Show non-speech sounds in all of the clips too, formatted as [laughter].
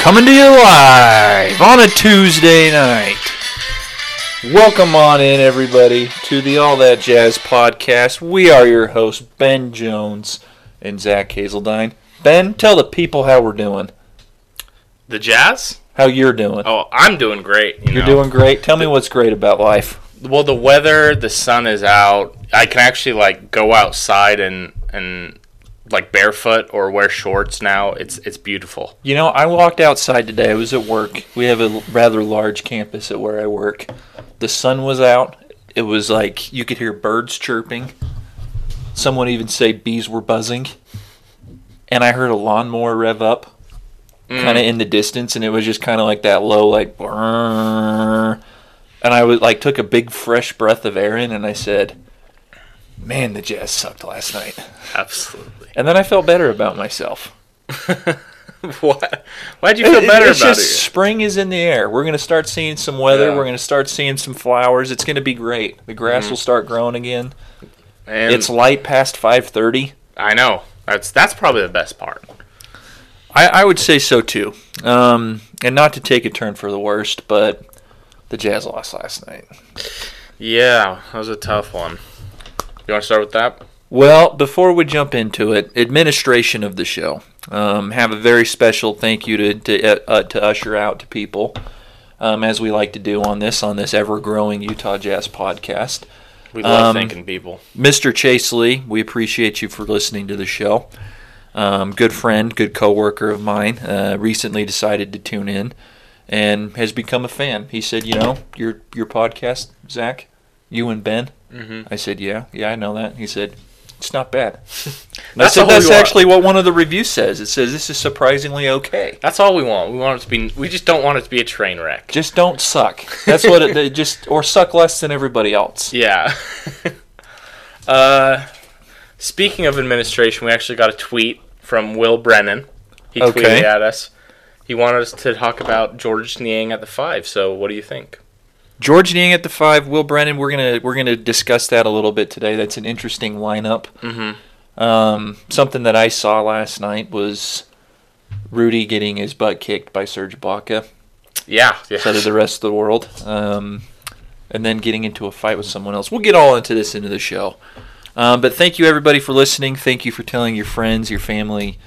Coming to you live on a Tuesday night. Welcome on in, everybody, to the All That Jazz podcast. We are your hosts, Ben Jones and Zach Hazeldine. Ben, tell the people how we're doing. The Jazz? How you're doing. Oh, I'm doing great. You you're know. doing great. Tell me what's great about life. well. The weather, the sun is out. I can actually like go outside and and like barefoot or wear shorts now. It's it's beautiful. You know, I walked outside today. I was at work. We have a rather large campus at where I work. The sun was out. It was like you could hear birds chirping. Someone even say bees were buzzing. And I heard a lawnmower rev up Mm. kind of in the distance and it was just kind of like that low like brrrr. and I was like took a big fresh breath of air in and I said, "Man, the Jazz sucked last night." Absolutely. And then I felt better about myself. [laughs] what? Why'd you feel It- better it's about just it? spring is in the air. We're gonna start seeing some weather. Yeah. We're gonna start seeing some flowers. It's gonna be great. The grass Mm. will start growing again. And it's light past five thirty. I know that's that's probably the best part. I, I would say so too. Um, and not to take a turn for the worst, but the Jazz lost last night. Yeah, that was a tough one. You want to start with that? Well, before we jump into it, administration of the show. Um, have a very special thank you to to, uh, uh, to usher out to people, um, as we like to do on this on this ever growing Utah Jazz podcast. We love Um, thanking people. Mr. Chase Lee, we appreciate you for listening to the show. Um, good friend, good coworker of mine, uh, recently decided to tune in and has become a fan. He said, "You know, your your podcast, Zach, you and Ben." Mhm. I said, "Yeah, yeah, I know that." He said, "It's not bad." [laughs] That's said, "That's we want. actually what one of the reviews says. It says this is surprisingly okay. That's all we want. We want it to be. We just don't want it to be a train wreck. Just don't suck. That's what it, it just or suck less than everybody else." Yeah. [laughs] uh, speaking of administration, we actually got a tweet from Will Brennan. He Okay. tweeted at us. He wanted us to talk about George Niang at the five. So, what do you think? George Niang at the five, Will Brennan. We're gonna we're gonna discuss that a little bit today. That's an interesting lineup. Mm-hmm. Um, something that I saw last night was Rudy getting his butt kicked by Serge Ibaka, Yeah. Yeah. so did the rest of the world, um, and then getting into a fight with someone else. We'll get all into this into the show. Um, but thank you everybody for listening. Thank you for telling your friends, your family,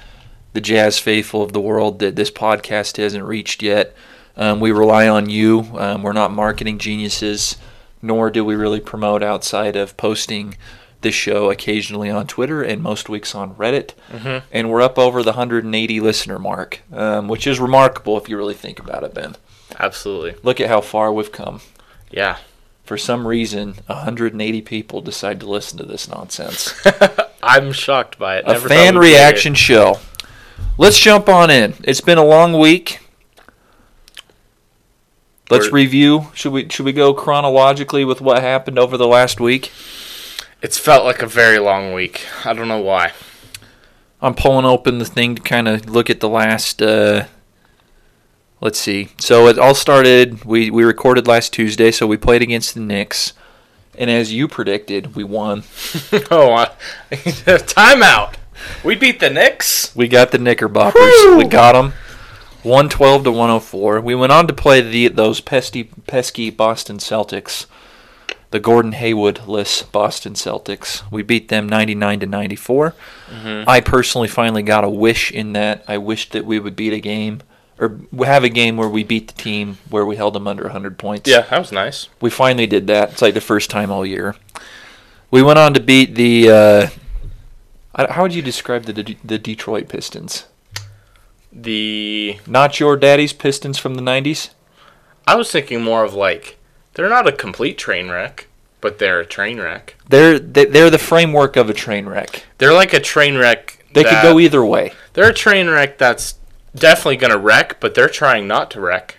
the jazz faithful of the world that this podcast hasn't reached yet. Um, we rely on you. Um, we're not marketing geniuses, nor do we really promote outside of posting this show occasionally on Twitter and most weeks on Reddit. Mhm. And we're up over the 180 listener mark, um, which is remarkable if you really think about it, Ben. Absolutely. Look at how far we've come. Yeah. For some reason, 180 people decide to listen to this nonsense. [laughs] I'm shocked by it. a Never thought fan reaction show. Let's jump on in. It's been a long week. Let's We're- review. Should we should we go chronologically with what happened over the last week? It's felt like a very long week. I don't know why. I'm pulling open the thing to kind of look at the last. Uh, let's see. So it all started. We we recorded last Tuesday, so we played against the Knicks, and as you predicted, we won. [laughs] oh, I, [laughs] timeout. We beat the Knicks. We got the Knickerbockers. We got them. 112 to 104. We went on to play the those pesky pesky Boston Celtics, the Gordon Hayward-less Boston Celtics. We beat them 99 to 94. Mm-hmm. I personally finally got a wish in that I wished that we would beat a game or have a game where we beat the team where we held them under 100 points. Yeah, that was nice. We finally did that. It's like the first time all year. We went on to beat the. Uh, how would you describe the the, the Detroit Pistons? The Not your daddy's Pistons from the 90s? I was thinking more of like they're not a complete train wreck, but they're a train wreck. They're they- they're the framework of a train wreck. They're like a train wreck. They could go either way. They're a train wreck that's definitely gonna wreck, but they're trying not to wreck.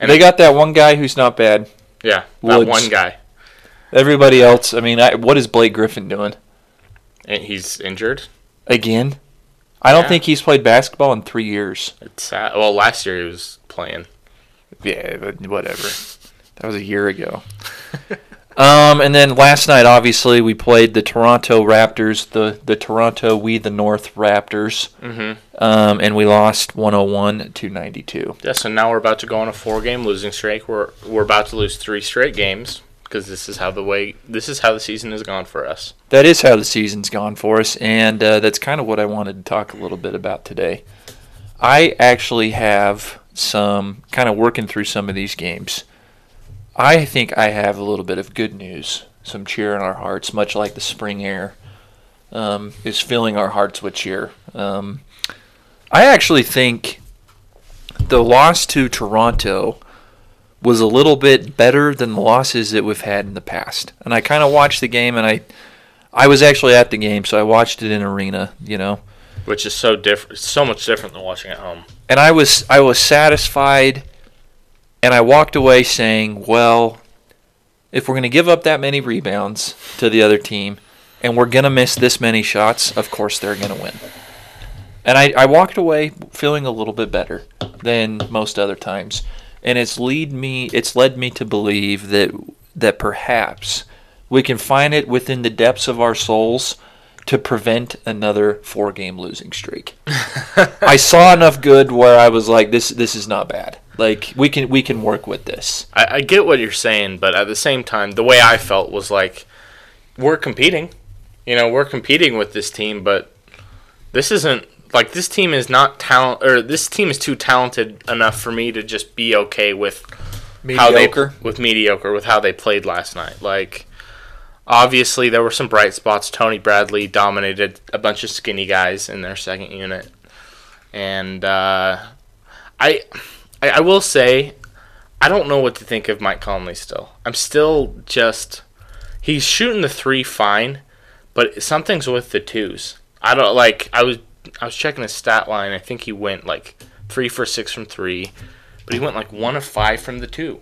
And they got that one guy who's not bad. Yeah, that one guy. Everybody else, I mean, I, what is Blake Griffin doing And he's injured. again? I don't Yeah. think he's played basketball in three years. It's sad. Well, last year he was playing. Yeah, but whatever. That was a year ago. [laughs] Um, and then last night, obviously, we played the Toronto Raptors, the the Toronto We the North Raptors, Mm-hmm. um, and we lost 101 to 92. Yeah, so now we're about to go on a four-game losing streak. We're we're about to lose three straight games because this is how the way this is how the season has gone for us. That is how the season's gone for us, and uh, that's kind of what I wanted to talk a little bit about today. I actually have some kind of working through some of these games. I think I have a little bit of good news, some cheer in our hearts, much like the spring air um, is filling our hearts with cheer. Um, I actually think the loss to Toronto was a little bit better than the losses that we've had in the past. And I kind of watched the game, and I, I was actually at the game, so I watched it in arena, you know, which is so different, so much different than watching at home. and I was I was satisfied, and I walked away saying, well, if we're going to give up that many rebounds to the other team, and we're going to miss this many shots, of course they're going to win. And I, I walked away feeling a little bit better than most other times, and it's lead me it's led me to believe that that perhaps we can find it within the depths of our souls to prevent another four game losing streak. [laughs] I saw enough good where I was like, this this is not bad. Like we can we can work with this. I, I get what you're saying, but at the same time, the way I felt was like we're competing. You know, we're competing with this team, but this isn't like this team is not talent or this team is too talented enough for me to just be okay with how they with mediocre with how they played last night. Like obviously there were some bright spots. Tony Bradley dominated a bunch of skinny guys in their second unit, and uh, I, I I will say I don't know what to think of Mike Conley still. I'm still just he's shooting the three fine, but something's with the twos. I don't like I was I was checking his stat line. I think he went like three for six from three, but he went like one of five from the two.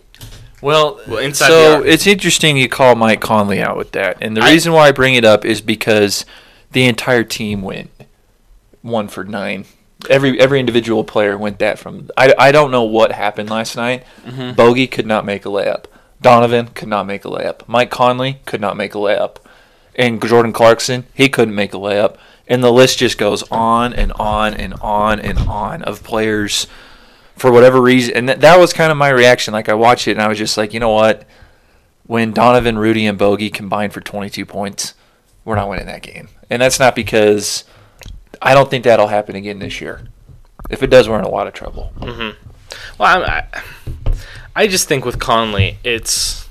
Well, Well, inside so it's interesting you call Mike Conley out with that, and the I- reason why I bring it up is because the entire team went one for nine. Every every individual player went that from. I, I don't know what happened last night. Mm-hmm. Bogey could not make a layup. Donovan could not make a layup. Mike Conley could not make a layup, and Jordan Clarkson he couldn't make a layup. And the list just goes on and on and on and on of players for whatever reason. And th- that was kind of my reaction. Like I watched it and I was just like, you know what? When Donovan, Rudy, and Bogey combined for 22 points, we're not winning that game. And that's not because I don't think that'll happen again this year. If it does, we're in a lot of trouble. Mm-hmm. Well, I, I, just think with Conley, it's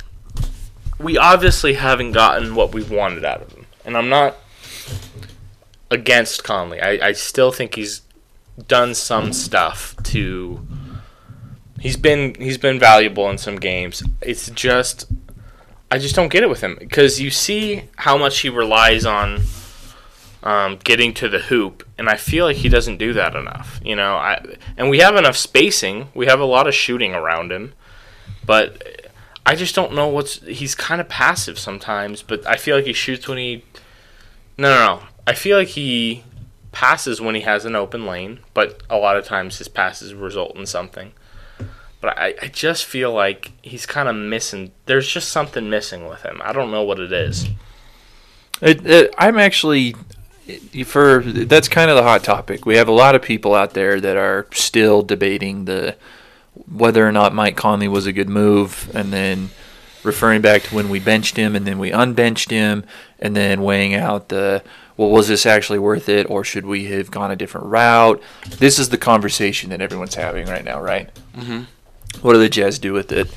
we obviously haven't gotten what we've wanted out of him, and I'm not against Conley. I, I still think he's done some stuff to. He's been he's been valuable in some games. It's just I just don't get it with him because you see how much he relies on um, getting to the hoop, and I feel like he doesn't do that enough. You know, I and we have enough spacing. We have a lot of shooting around him, but I just don't know what's. He's kind of passive sometimes, but I feel like he shoots when he. No, no, no. I feel like he passes when he has an open lane, but a lot of times his passes result in something. But I, I just feel like he's kind of missing. There's just something missing with him. I don't know what it is. It, it, I'm actually for that's kind of the hot topic. We have a lot of people out there that are still debating the whether or not Mike Conley was a good move, and then referring back to when we benched him and then we unbenched him, and then weighing out the well, was this actually worth it, or should we have gone a different route? This is the conversation that everyone's having right now, right? Mm-hmm. What do the Jazz do with it?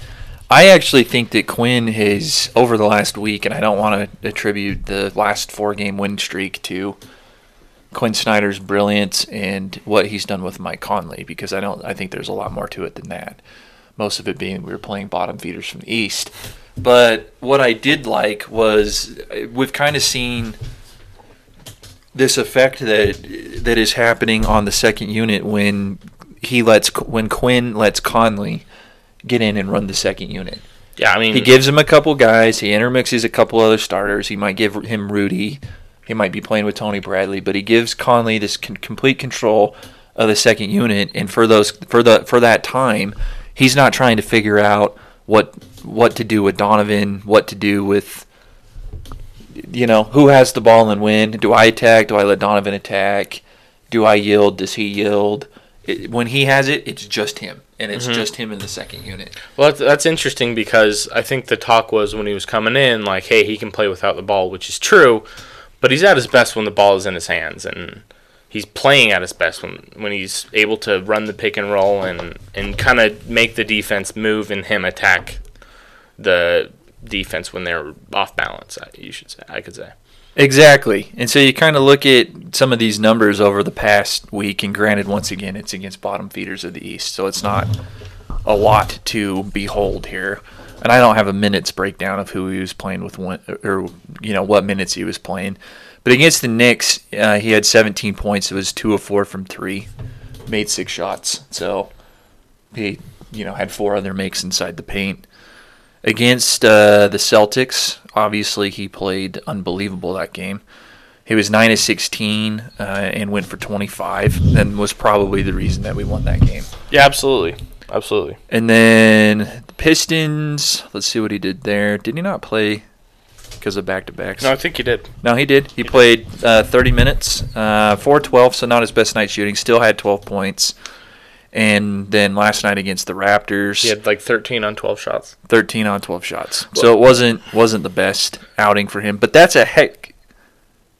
I actually think that Quinn has over the last week, and I don't want to attribute the last four-game win streak to Quinn Snyder's brilliance and what he's done with Mike Conley, because I don't. I think there's a lot more to it than that. Most of it being we were playing bottom feeders from the East. But what I did like was we've kind of seen this effect that that is happening on the second unit when he lets when Quinn lets Conley get in and run the second unit. Yeah, I mean, He gives him a couple guys. He intermixes a couple other starters. He might give him Rudy. He might be playing with Tony Bradley, but he gives Conley this con- complete control of the second unit. And for those for the for that time, he's not trying to figure out what what to do with Donovan, what to do with you know who has the ball and when. Do I attack? Do I let Donovan attack? Do I yield? Does he yield? It, when he has it, it's just him, and it's Mhm. just him in the second unit. Well, that's, that's interesting because I think the talk was when he was coming in, like, hey, he can play without the ball, which is true, but he's at his best when the ball is in his hands, and he's playing at his best when when he's able to run the pick and roll and and kind of make the defense move and him attack the defense when they're off balance. You should say, I could say. Exactly. And so you kind of look at some of these numbers over the past week, and granted, once again, it's against bottom feeders of the East, so it's not a lot to behold here. And I don't have a minutes breakdown of who he was playing with, or you know what minutes he was playing. But against the Knicks, uh, he had 17 points. It was two of four from three, made six shots. So he, you know, had four other makes inside the paint. Against uh, the Celtics, obviously he played unbelievable that game. He was nine of sixteen uh, and went for twenty five, and was probably the reason that we won that game. Yeah, absolutely, absolutely. And then the Pistons. Let's see what he did there. Did he not play because of back to backs? No, I think he did. No, he did. He played uh, 30 minutes, uh, 412, so not his best night shooting. Still had 12 points. And then last night against the Raptors, He had like 13 on 12 shots. 13 on 12 shots. So it wasn't wasn't the best outing for him, but that's a heck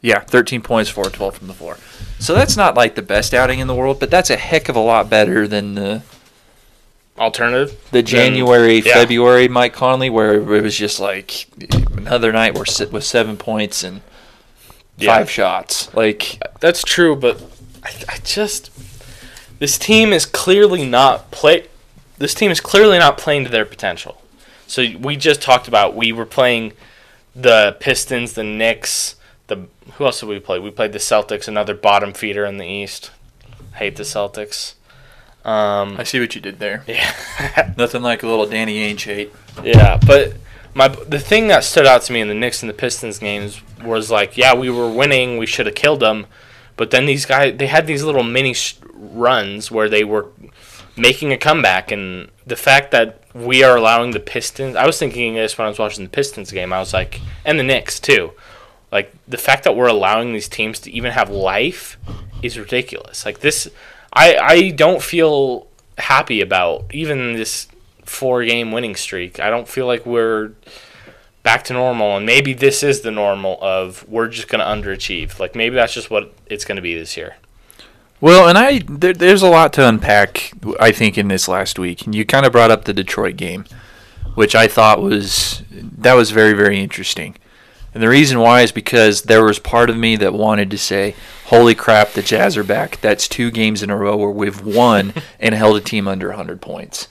Yeah, 13 points, 4 12 from the floor. So that's not like the best outing in the world, but that's a heck of a lot better than the Alternative. the Then- January, yeah. February Mike Conley where it was just like another night where sit with 7 points and Yeah. five shots. Like That's true, but I, I just this team is clearly not play. This team is clearly not playing to their potential. So we just talked about we were playing the Pistons, the Knicks, the who else did we play? We played the Celtics, another bottom feeder in the East. Hate the Celtics. Um, I see what you did there. yeah, [laughs] Nothing like a little Danny Ainge hate. yeah, but my the thing that stood out to me in the Knicks and the Pistons games was like, yeah, we were winning, we should have killed them, but then these guys they had these little mini sh- runs where they were making a comeback, and the fact that we are allowing the Pistons, I was thinking this when I was watching the Pistons game, I was like, and the Knicks too, like the fact that we're allowing these teams to even have life is ridiculous. Like this, I I don't feel happy about even this four game winning streak. I don't feel like we're back to normal, and maybe this is the normal of we're just gonna underachieve. Like maybe that's just what it's gonna be this year. Well, and I there, there's a lot to unpack. I think in this last week, and you kind of brought up the Detroit game, which I thought was that was very very interesting. And the reason why is because there was part of me that wanted to say, "Holy crap, the Jazz are back!" That's two games in a row where we've won [laughs] and held a team under 100 points.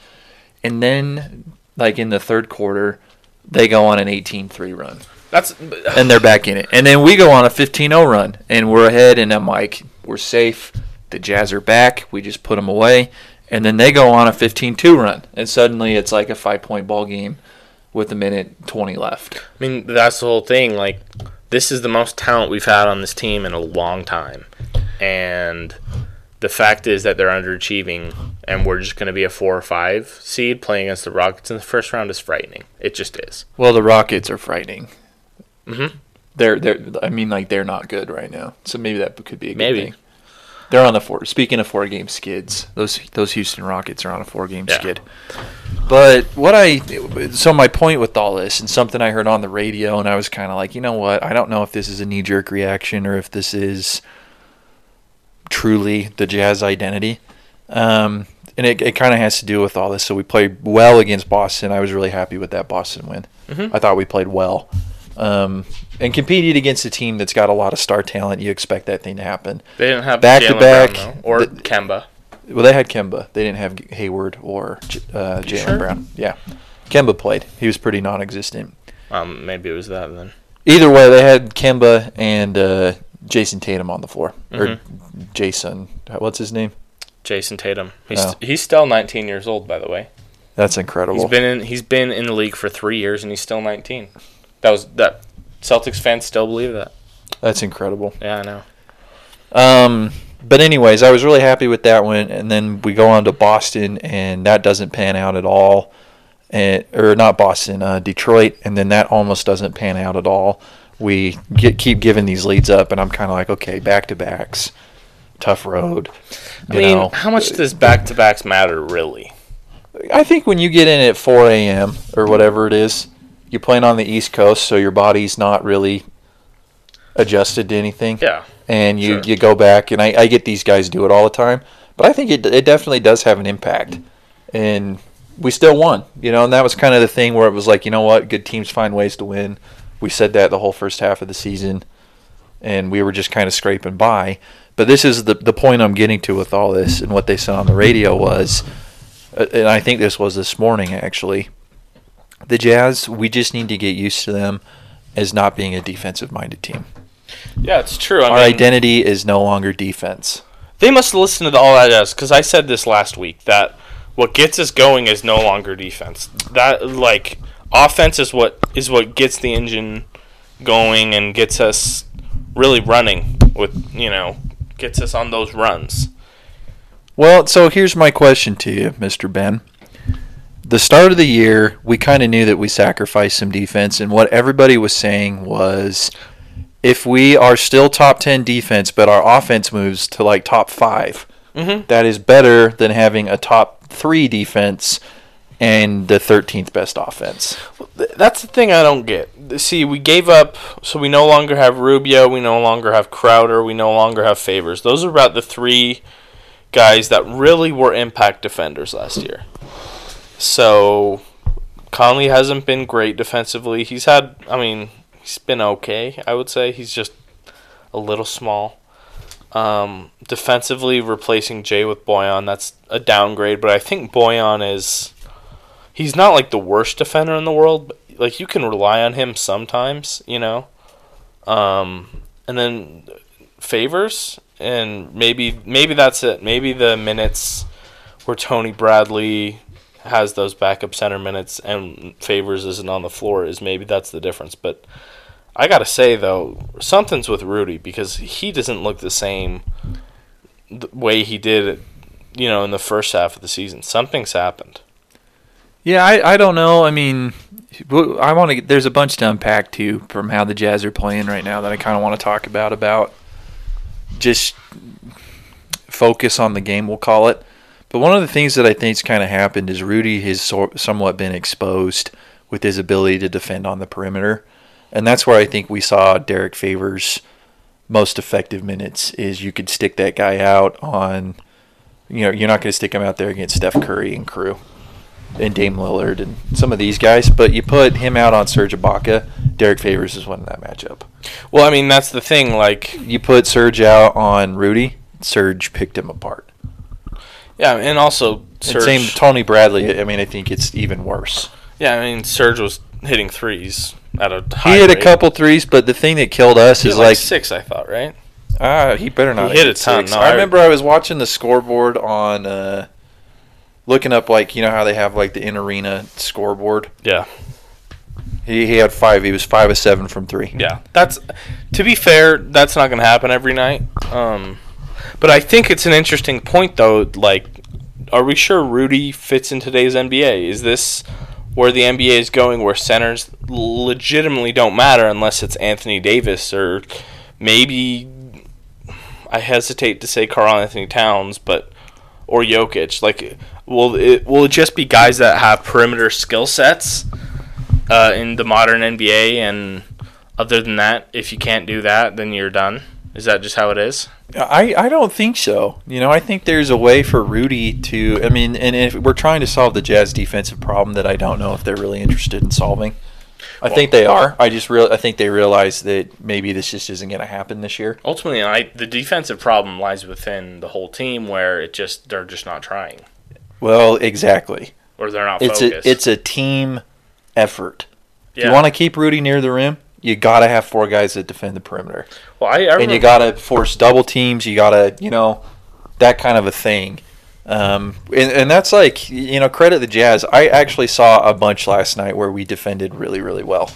And then, like in the third quarter, they go on an 18-3 run That's and they're back in it. And then we go on a 15-0 run, and we're ahead, and I'm like, we're safe. The Jazz are back. We just put them away, and then they go on a 15-2 run, and suddenly it's like a five-point ball game with a minute 20 left. I mean that's the whole thing. Like this is the most talent we've had on this team in a long time, and the fact is that they're underachieving, and we're just gonna be a four or five seed playing against the Rockets in the first round is frightening. It just is. Well, the Rockets are frightening. Mhm. They're they're. I mean, like they're not good right now. So maybe that could be a good Maybe. thing. They're on the four. Speaking of four-game skids, those those Houston Rockets are on a four-game Yeah. skid. But what I so my point with all this and something I heard on the radio, and I was kind of like, you know what? I don't know if this is a knee-jerk reaction or if this is truly the Jazz identity. Um, and it, it kind of has to do with all this. So we played well against Boston. I was really happy with that Boston win. Mhm. I thought we played well. Um, and competed against a team that's got a lot of star talent. You expect that thing to happen. They didn't have back to back Brown, though, or the- Kemba. Well, they had Kemba. They didn't have Hayward or uh, Jalen sure? Brown. Yeah, Kemba played. He was pretty non-existent. Um, maybe it was that then. Either way, they had Kemba and uh, Jayson Tatum on the floor, or Mhm. Jason. What's his name? Jayson Tatum. He's Oh. he's still 19 years old, by the way. That's incredible. He's been in he's been in the league for three years and he's still 19. That was that. Celtics fans still believe that. That's incredible. Yeah, I know. Um, but anyways, I was really happy with that one, and then we go on to Boston, and that doesn't pan out at all. and or not Boston, uh, Detroit, and then that almost doesn't pan out at all. We get keep giving these leads up, and I'm kind of like, okay, back to backs, tough road. I mean, how much does back to backs matter really? I think when you get in at 4 a.m. or whatever it is, you're playing on the East Coast, so your body's not really adjusted to anything. Yeah. And you, Sure. you go back, and I, I get these guys do it all the time, but I think it, it definitely does have an impact. And we still won, you know, and that was kind of the thing where it was like, you know what, good teams find ways to win. We said that the whole first half of the season, and we were just kind of scraping by. But this is the, the point I'm getting to with all this, and what they said on the radio was, uh, and I think this was this morning actually. The Jazz, we just need to get used to them as not being a defensive minded team. Yeah, it's true. I Our mean, identity is no longer defense. They must listen to all that jazz because I said this last week that what gets us going is no longer defense. That like offense is what is what gets the engine going and gets us really running with you know gets us on those runs. Well, so here's my question to you, Mr. Ben. The start of the year, we kind of knew that we sacrificed some defense, and what everybody was saying was if we are still top 10 defense, but our offense moves to like top 5, Mhm. that is better than having a top 3 defense and the 13th best offense. That's the thing I don't get. See, we gave up, so we no longer have Rubio, we no longer have Crowder, we no longer have Favors. Those are about the three guys that really were impact defenders last year. So Conley hasn't been great defensively. He's had, I mean, he's been okay. I would say he's just a little small. Um, defensively, replacing Jae with Bojan, that's a downgrade. But I think Bojan is he's not like the worst defender in the world. But, like you can rely on him sometimes, you know. Um, and then favors, and maybe maybe that's it. Maybe the minutes where Tony Bradley has those backup center minutes and favors isn't on the floor is maybe that's the difference. But I gotta say though, something's with Rudy because he doesn't look the same the way he did, you know, in the first half of the season. Something's happened. Yeah, I, I don't know. I mean, I want to. There's a bunch to unpack too from how the Jazz are playing right now that I kind of want to talk about. About just focus on the game, we'll call it. But one of the things that I think's kind of happened is Rudy has sor- somewhat been exposed with his ability to defend on the perimeter, and that's where I think we saw Derrick Favors' most effective minutes. Is you could stick that guy out on, you know, you're not going to stick him out there against Steph Curry and crew and Dame Lillard and some of these guys, but you put him out on Serge Ibaka, Derrick Favors is winning that matchup. Well, I mean that's the thing. Like, You put Serge out on Rudy, Serge picked him apart. Yeah, and also And Serge. same Tony Bradley. I mean, I think it's even worse. yeah, I mean Serge was hitting threes at a He high hit a couple threes, but the thing that killed us He is like like six, I thought, right? ah, he better not. He hit a ton, no, I I- remember I was watching the scoreboard on, uh, looking up like you know how they have like the in arena scoreboard. Yeah, He, he had five. He was five of seven from three. yeah. That's to be fair, that's not going to happen every night. Um, but I think it's an interesting point, though. Like, are we sure Rudy fits in today's NBA? Is this where the NBA is going, where centers legitimately don't matter unless it's Anthony Davis or maybe I hesitate to say Karl-Anthony Towns, but or Jokic. Like, will it will it just be guys that have perimeter skill sets uh, in the modern NBA? And other than that, if you can't do that, then you're done. Is that just how it is? I, I don't think so. You know, I think there's a way for Rudy to. I mean, and if we're trying to solve the Jazz defensive problem that I don't know if they're really interested in solving. I think they are. I just real I think they realize that maybe this just isn't going to happen this year. Ultimately, I, the defensive problem lies within the whole team, where it just they're just not trying Well, exactly. or they're not It's focused. a it's a team effort. If yeah. you want to keep Rudy near the rim, you got to have four guys that defend the perimeter. well, I, I and you got to force double teams. You got to, you know, that kind of a thing. Um, and, and that's like, you know, credit the Jazz. I actually saw a bunch last night where we defended really, really well.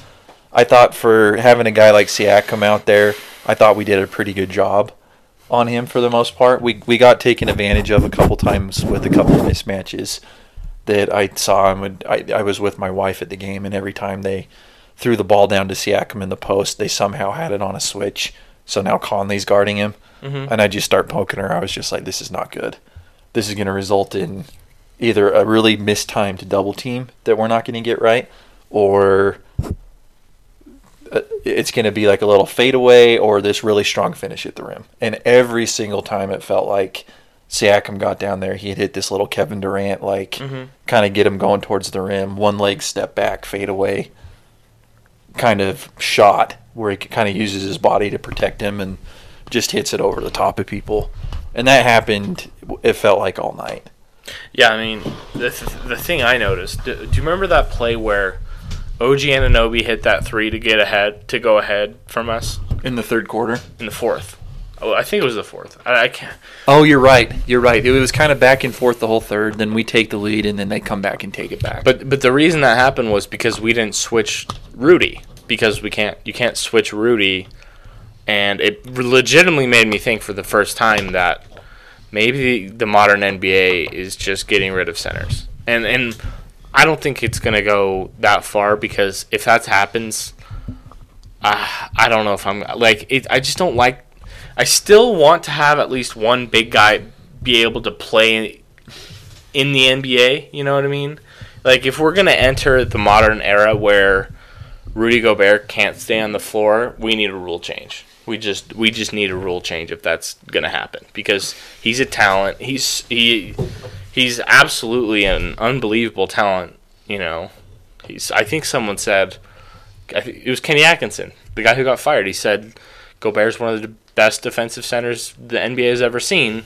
I thought for having a guy like Siak come out there, I thought we did a pretty good job on him for the most part. We we got taken advantage of a couple times with a couple of mismatches. that I saw and I, I was with my wife at the game and every time they threw the ball down to Siakam in the post, they somehow had it on a switch. So now Conley's guarding him. Mhm. And I just start poking her. I was just like, this is not good. This is going to result in either a really mistimed double team that we're not going to get right, or uh, it's going to be like a little fadeaway or this really strong finish at the rim. And every single time it felt like Siakam got down there, he had hit this little Kevin Durant, like Mhm. kind of get him going towards the rim, one leg step back, fade away kind of shot where he kind of uses his body to protect him and just hits it over the top of people. And that happened, it felt like all night. Yeah, I mean, the, th- the thing I noticed, do, do you remember that play where OG Anunoby hit that three to get ahead, to go ahead from us In the third quarter? in the fourth? Oh, I think it was the fourth. I, I can't. Oh, you're right. You're right. It was kind of back and forth the whole third. Then we take the lead, and then they come back and take it back. But but the reason that happened was because we didn't switch Rudy because we can't you can't switch Rudy, and it legitimately made me think for the first time that maybe the modern NBA is just getting rid of centers, and and I don't think it's gonna go that far because if that happens, uh, I don't know if I'm like it. I just don't like. I still want to have at least one big guy be able to play in the NBA. You know what I mean? Like if we're gonna enter the modern era where Rudy Gobert can't stay on the floor, we need a rule change. We just we just need a rule change if that's gonna happen because he's a talent. He's he he's absolutely an unbelievable talent. You know, he's. I think someone said it was Kenny Atkinson, the guy who got fired. He said Gobert's one of the best defensive centers the NBA has ever seen,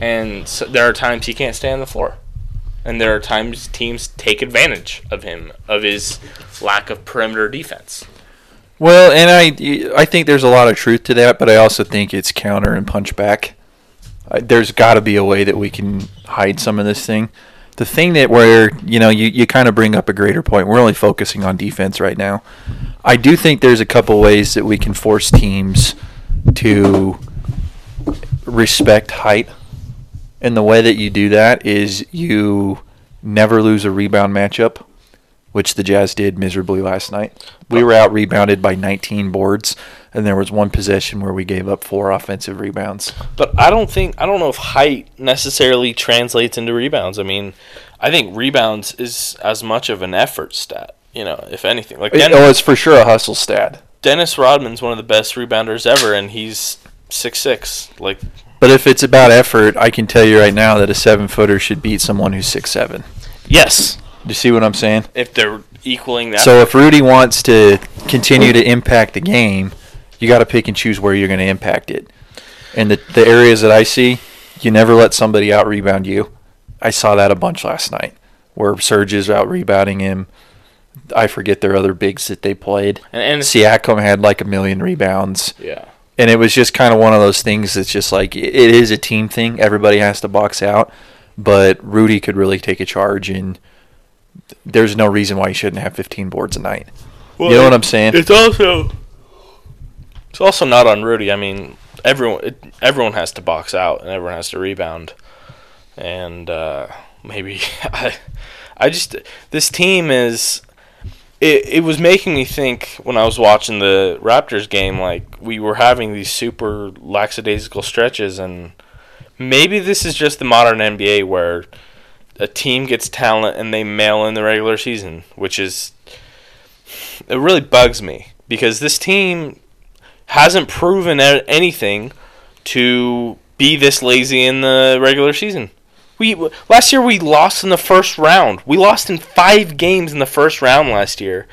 and so there are times he can't stay on the floor, and there are times teams take advantage of him of his lack of perimeter defense. Well, and I, I think there's a lot of truth to that, but I also think it's counter and punch back. There's got to be a way that we can hide some of this thing. The thing that where you know you, you kind of bring up a greater point. We're only focusing on defense right now. I do think there's a couple ways that we can force teams to respect height, and the way that you do that is you never lose a rebound matchup which the Jazz did miserably last night. We were out rebounded by 19 boards, and there was one possession where we gave up four offensive rebounds. But I don't think I don't know if height necessarily translates into rebounds. I mean, I think rebounds is as much of an effort stat. You know, if anything, like oh, it's for sure a hustle stat. Dennis Rodman's one of the best rebounders ever, and he's six six. Like, But if it's about effort, I can tell you right now that a seven footer should beat someone who's six seven. yes, Do you see what I'm saying? if they're equaling that. So if Rudy wants to continue to impact the game, you got to pick and choose where you're going to impact it. And the the areas that I see, you never let somebody out rebound you. I saw that a bunch last night, where Serge is out rebounding him. I forget their other bigs that they played. and, and Siakam had like a million rebounds, yeah, and it was just kind of one of those things that's just like it it is a team thing. Everybody has to box out, but Rudy could really take a charge, and there's no reason why he shouldn't have 15 boards a night. Well, you know what I'm saying? It's also it's also not on Rudy. I mean, everyone it, everyone has to box out and everyone has to rebound, and uh, maybe [laughs] I I just this team is. It, it was making me think when I was watching the Raptors game, like we were having these super lackadaisical stretches, and maybe this is just the modern NBA where a team gets talent and they mail in the regular season, which is it really bugs me because this team hasn't proven anything to be this lazy in the regular season. We last year we lost in the first round. We lost in 5 games in the first round last year.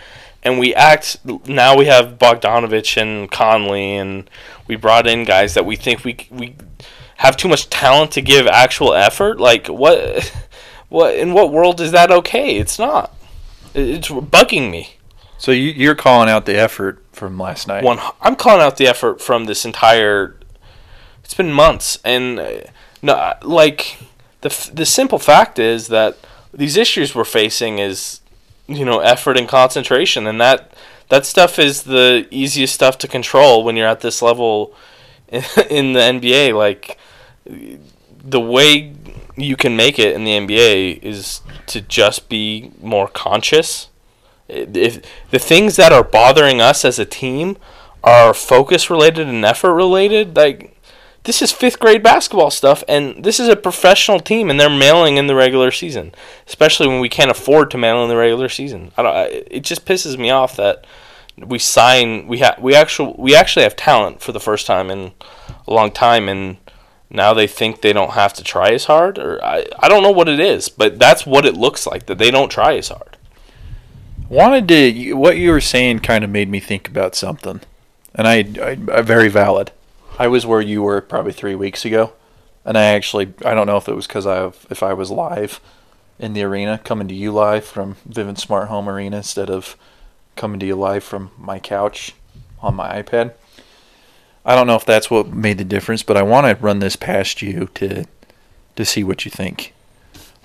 And we act now we have Bogdanovic and Conley and we brought in guys that we think we we have too much talent to give actual effort. Like what [laughs] what in what world is that okay? It's not. It's bugging me. So you, you're calling out the effort from last night. One, I'm calling out the effort from this entire. It's been months, and uh, no, like the the simple fact is that these issues we're facing is, you know, effort and concentration, and that that stuff is the easiest stuff to control when you're at this level in, [laughs] in the NBA. Like the way you can make it in the NBA is to just be more conscious. If the things that are bothering us as a team are focus related and effort related, like this is fifth grade basketball stuff, and this is a professional team, and they're mailing in the regular season, especially when we can't afford to mail in the regular season. I don't. It just pisses me off that we sign. We have. We actually. We actually have talent for the first time in a long time, and now they think they don't have to try as hard, or I. I don't know what it is, but that's what it looks like that they don't try as hard. Wanted to. What you were saying kind of made me think about something, and I. I, I very valid. I was where you were probably three weeks ago, and I actually I don't know if it was because I if I was live in the arena coming to you live from Vivint Smart Home Arena instead of coming to you live from my couch on my iPad. I don't know if that's what made the difference, but I want to run this past you to to see what you think.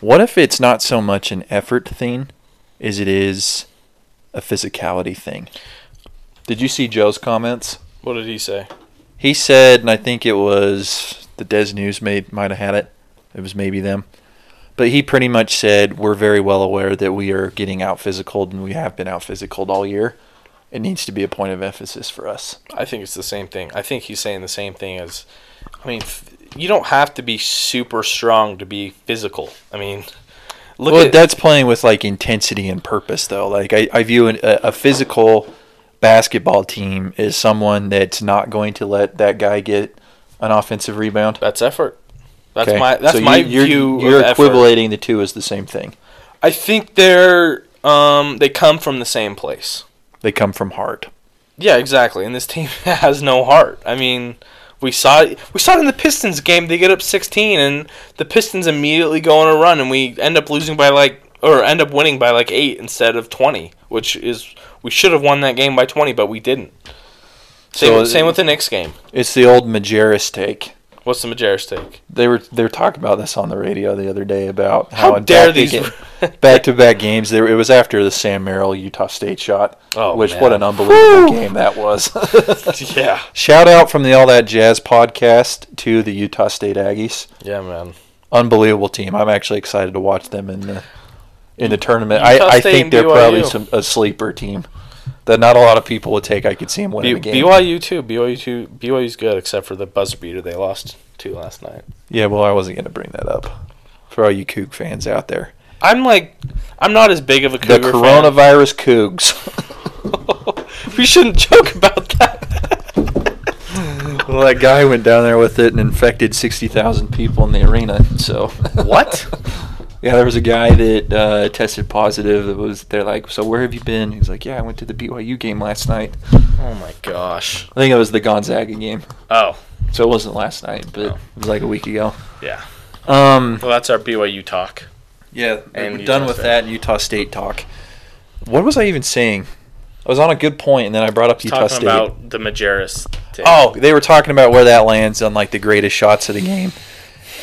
What if it's not so much an effort thing as it is a physicality thing? Did you see Joe's comments? What did he say? He said, and I think it was the Des News made might have had it. It was maybe them. But he pretty much said we're very well aware that we are getting out physical and we have been out physical all year. It needs to be a point of emphasis for us. I think it's the same thing. I think he's saying the same thing as, I mean, you don't have to be super strong to be physical. I mean, look well, at that's playing with like intensity and purpose though. Like I, I view an, a, a physical basketball team is someone that's not going to let that guy get an offensive rebound. That's effort. That's okay. my that's so my you're, view. You're equivalating effort. the two as the same thing. I think they're um, they come from the same place. They come from heart. Yeah, exactly. And this team [laughs] has no heart. I mean, we saw it, we saw it in the Pistons game. They get up 16, and the Pistons immediately go on a run, and we end up losing by like or end up winning by like eight instead of 20, which is we should have won that game by 20, but we didn't. Same, so same with the Knicks game. It's the old Majerus take. What's the Majerus take? They were they were talking about this on the radio the other day about how, how dare these back to [laughs] back games. There it was after the Sam Merrill Utah State shot. Oh, which man. what an unbelievable game that was. [laughs] yeah. Shout out from the All That Jazz podcast to the Utah State Aggies. Yeah, man. Unbelievable team. I'm actually excited to watch them in the in the tournament. I, I think they're BYU. probably some, a sleeper team that not a lot of people would take. I could see them winning B- the game. BYU too. BYU too. BYU's good except for the buzzer beater they lost to last night. Yeah, well, I wasn't going to bring that up for all you Coug fans out there. I'm like, I'm not as big of a Cougar the coronavirus fan. Cougs. [laughs] we shouldn't joke about that. well, that guy went down there with it and infected sixty thousand people in the arena. So what? [laughs] Yeah, there was a guy that uh, tested positive. That was they're like, so where have you been? He's like, yeah, I went to the BYU game last night. Oh my gosh! I think it was the Gonzaga game. Oh, so it wasn't last night, but oh. it was like a week ago. Yeah. Um. Well, that's our BYU talk. Yeah, and we're done with State. that Utah State talk. What was I even saying? I was on a good point, and then I brought up Utah talking State. about the Majerus. Oh, they were talking about where that lands on like the greatest shots of the game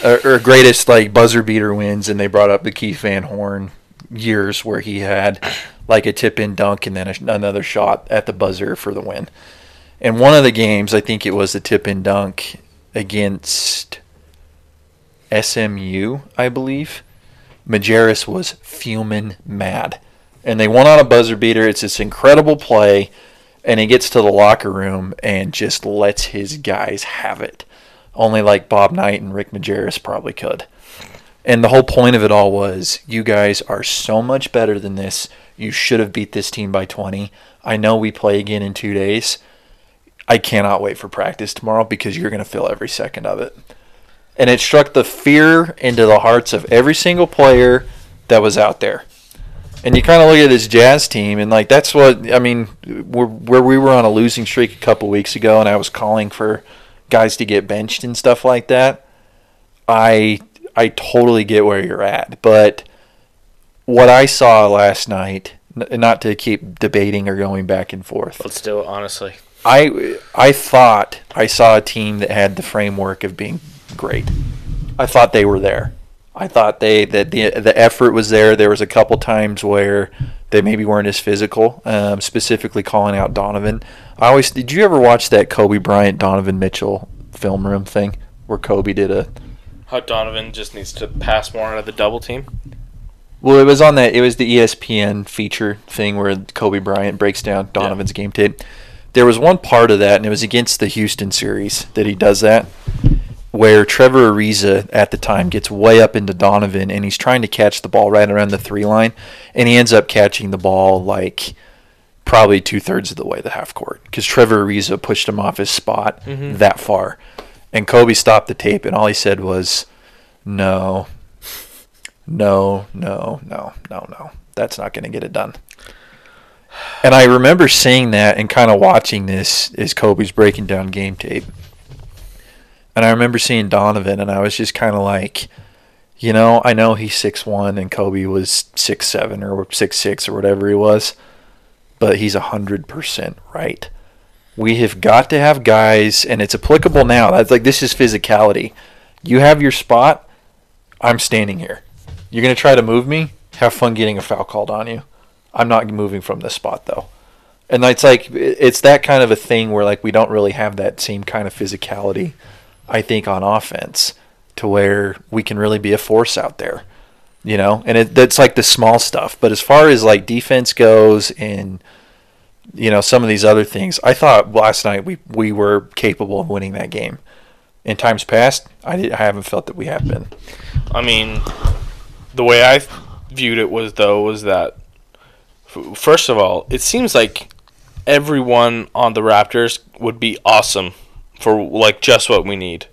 or, or greatest like buzzer beater wins, and they brought up the Keith Van Horn years where he had like a tip in dunk and then a, another shot at the buzzer for the win. And one of the games, I think it was the tip in dunk against SMU, I believe. Majerus was fuming mad. And they won on a buzzer beater. It's this incredible play. And he gets to the locker room and just lets his guys have it only like Bob Knight and Rick Majerus probably could. And the whole point of it all was you guys are so much better than this. You should have beat this team by 20. I know we play again in two days. I cannot wait for practice tomorrow because you're going to feel every second of it. And it struck the fear into the hearts of every single player that was out there. And you kind of look at this Jazz team, and like that's what I mean. where we were on a losing streak a couple weeks ago, and I was calling for guys to get benched and stuff like that, I I totally get where you're at. But what I saw last night, not to keep debating or going back and forth. Let's do it honestly. I I thought I saw a team that had the framework of being great. I thought they were there. I thought they that the the effort was there. There was a couple times where they maybe weren't as physical. Um, specifically calling out Donovan. I always did. You ever watch that Kobe Bryant Donovan Mitchell film room thing where Kobe did a How Donovan just needs to pass more out of the double team. Well, it was on that. It was the ESPN feature thing where Kobe Bryant breaks down Donovan's game tape. There was one part of that, and it was against the Houston series that he does that, where Trevor Ariza at the time gets way up into Donovan, and he's trying to catch the ball right around the three line, and he ends up catching the ball like probably two thirds of the way to the half court because Trevor Ariza pushed him off his spot Mhm. that far, and Kobe stopped the tape, and all he said was, "No, no, no, no, no, no. That's not going to get it done. And I remember seeing that and kind of watching this as Kobe's breaking down game tape. And I remember seeing Donovan, and I was just kind of like, you know, I know he's six one and Kobe was six seven or six six or whatever he was, but he's hundred percent right. We have got to have guys, and it's applicable now. That's like this is physicality. You have your spot. I'm standing here. You're gonna try to move me. Have fun getting a foul called on you. I'm not moving from this spot though. And it's like it's that kind of a thing where like we don't really have that same kind of physicality. I think on offense to where we can really be a force out there, you know. And it, that's like the small stuff. But as far as like defense goes and you know some of these other things, I thought last night we we were capable of winning that game. In times past, I, did, I haven't felt that we have been. I mean, the way I viewed it was though was that first of all, it seems like everyone on the Raptors would be awesome for like just what we need.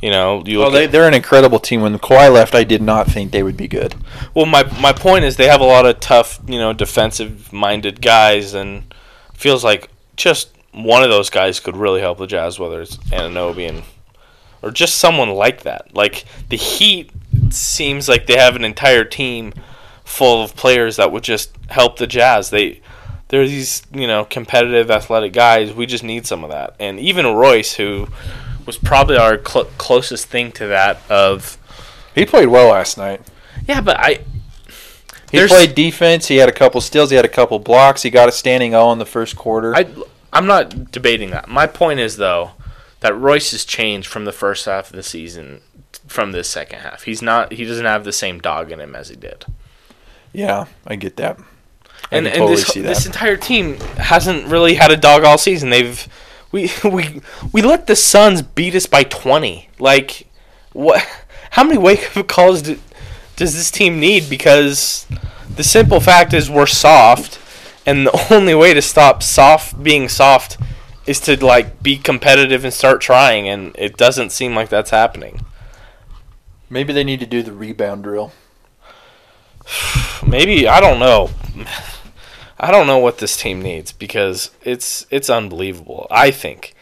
You know, you Well, they, they're an incredible team. When Kawhi left, I did not think they would be good. Well, my my point is they have a lot of tough, you know, defensive minded guys, and feels like just one of those guys could really help the Jazz, whether it's Anunoby and or just someone like that. Like the Heat seems like they have an entire team full of players that would just help the Jazz. They they're these you know competitive, athletic guys. We just need some of that, and even Royce, who was probably our cl- closest thing to that of He played well last night. yeah, but I He played defense. He had a couple steals. He had a couple blocks. He got a standing O in the first quarter. I I'm not debating that. My point is though that Royce has changed from the first half of the season from this second half. He's not he doesn't have the same dog in him as he did. yeah, I get that. I And and totally this see that. this entire team hasn't really had a dog all season. They've we [laughs] we we let the Suns beat us by 20. Like what [laughs] how many wake up calls do, does this team need because the simple fact is we're soft and the [laughs] only way to stop soft being soft is to like be competitive and start trying and it doesn't seem like that's happening. Maybe they need to do the rebound drill. [sighs] Maybe I don't know. I don't know what this team needs because it's it's unbelievable. I think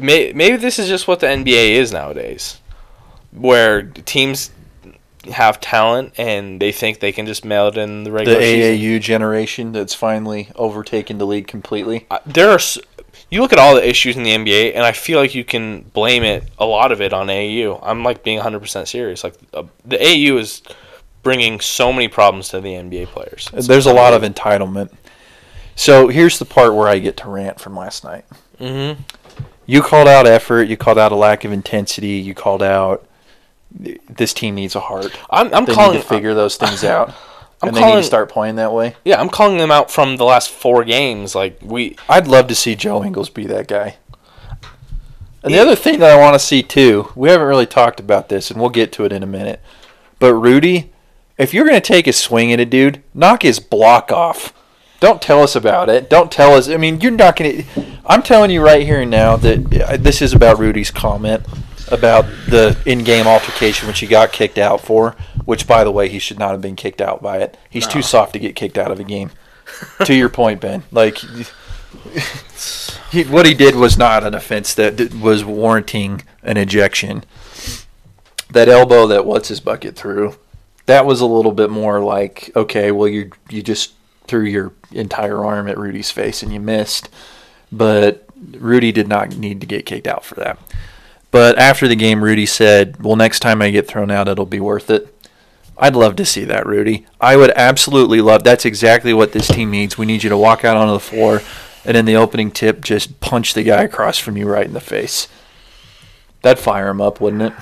May, maybe this is just what the NBA is nowadays, where teams have talent and they think they can just mail it in the The regular season. AAU generation that's finally overtaken the league completely. There are you look at all the issues in the NBA, and I feel like you can blame it a lot of it on AAU. I'm like being 100 percent serious. Like uh, the AAU is bringing so many problems to the NBA players. It's There's a lot of entitlement. So here's the part where I get to rant from last night. Mm-hmm. You called out effort. You called out a lack of intensity. You called out this team needs a heart. I'm, I'm they calling. need to figure those things out, [laughs] I'm and they need calling- to start playing that way. Yeah, I'm calling them out from the last four games. Like we, I'd love to see Joe Ingles be that guy. And the other thing that I want to see too, we haven't really talked about this, and we'll get to it in a minute. But Rudy, if you're going to take a swing at a dude, knock his block off. Don't tell us about it. Don't tell us. I mean, you're not going to. I'm telling you right here and now that this is about Rudy's comment about the in-game altercation, which he got kicked out for. Which, by the way, he should not have been kicked out by it. He's too soft to get kicked out of a game. to your point, Ben. Like [laughs] he, what he did was not an offense that was warranting an ejection. That elbow that what's his bucket threw, that was a little bit more like okay, well you you just threw your entire arm at Rudy's face and you missed, but Rudy did not need to get kicked out for that. But after the game, Rudy said, "Well, next time I get thrown out, it'll be worth it." I'd love to see that, Rudy. I would absolutely love. That's exactly what this team needs. We need you to walk out onto the floor, and in the opening tip, just punch the guy across from you right in the face. That'd fire him up, wouldn't it?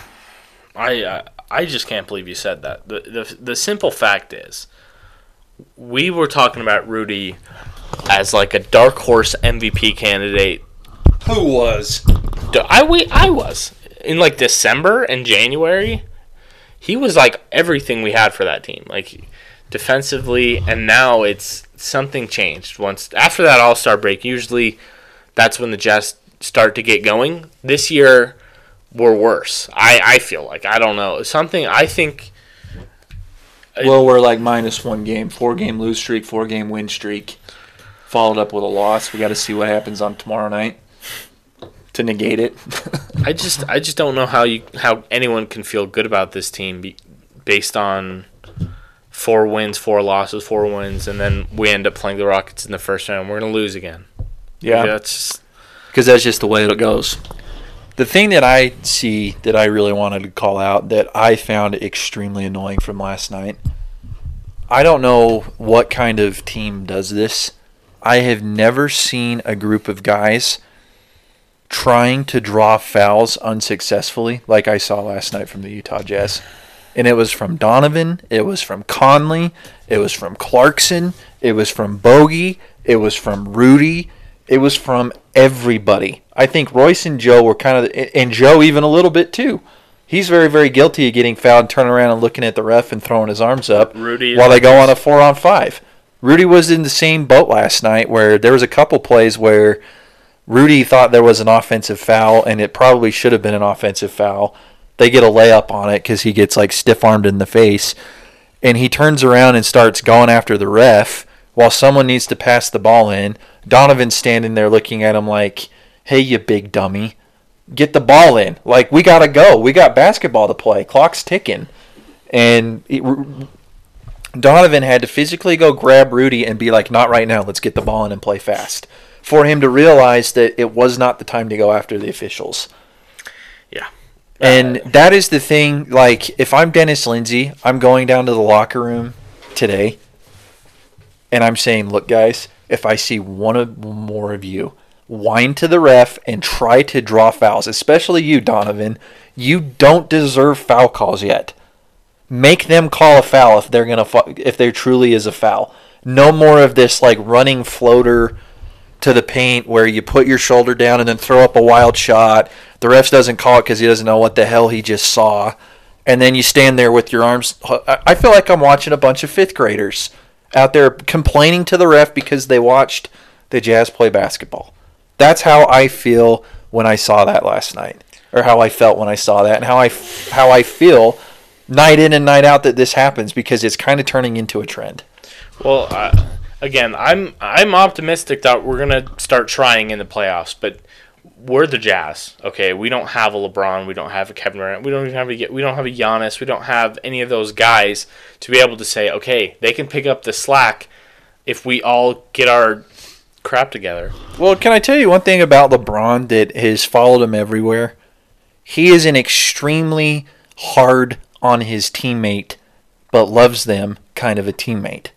I uh, I just can't believe you said that. The, the the simple fact is, we were talking about Rudy as like a dark horse MVP candidate. Who was? I we I was in like December and January. He was like everything we had for that team, like defensively, and now it's something changed. Once after that All Star break, usually that's when the Jets start to get going. This year we're worse. I I feel like I don't know something. I think Well, we're like minus one game, four game lose streak, four game win streak, followed up with a loss. We got to see what happens on tomorrow night to negate it. [laughs] I just I just don't know how you how anyone can feel good about this team be, based on four wins, four losses, four wins, and then we end up playing the Rockets in the first round. We're gonna lose again. yeah, that's just, because that's just the way it goes. The thing that I see that I really wanted to call out that I found extremely annoying from last night. I don't know what kind of team does this. I have never seen a group of guys trying to draw fouls unsuccessfully like I saw last night from the Utah Jazz. And it was from Donovan, it was from Conley, it was from Clarkson, it was from Bogey, it was from Rudy, it was from everybody. I think Royce and Joe were kind of, and Joe even a little bit too. He's very, very guilty of getting fouled, turning around and looking at the ref and throwing his arms up Rudy while they go on a four on five. Rudy was in the same boat last night where there was a couple plays where Rudy thought there was an offensive foul and it probably should have been an offensive foul. They get a layup on it because he gets like stiff armed in the face. And he turns around and starts going after the ref while someone needs to pass the ball in. Donovan's standing there looking at him like, hey, you big dummy, get the ball in. Like, we got to go. We got basketball to play. Clock's ticking. And it, Donovan had to physically go grab Rudy and be like, not right now. Let's get the ball in and play fast. For him to realize that it was not the time to go after the officials. yeah. And uh, that is the thing. Like, if I'm Dennis Lindsay, I'm going down to the locker room today, and I'm saying, "Look, guys, if I see one of more of you whine to the ref and try to draw fouls, especially you, Donovan, you don't deserve foul calls yet. Make them call a foul if they're gonna fu- if there truly is a foul. No more of this like running floater." to the paint where you put your shoulder down and then throw up a wild shot. The ref doesn't call it because he doesn't know what the hell he just saw. And then you stand there with your arms. I feel like I'm watching a bunch of fifth graders out there complaining to the ref because they watched the Jazz play basketball. That's how I feel when I saw that last night, or how I felt when I saw that, and how I how I feel night in and night out that this happens because it's kind of turning into a trend. Well, uh, again, I'm I'm optimistic that we're gonna start trying in the playoffs, but we're the Jazz. Okay, we don't have a LeBron, we don't have a Kevin Durant, we don't even have a we don't have a Giannis, we don't have any of those guys to be able to say, okay, they can pick up the slack if we all get our crap together. Well, can I tell you one thing about LeBron that has followed him everywhere? He is an extremely hard on his teammate, but loves them kind of a teammate.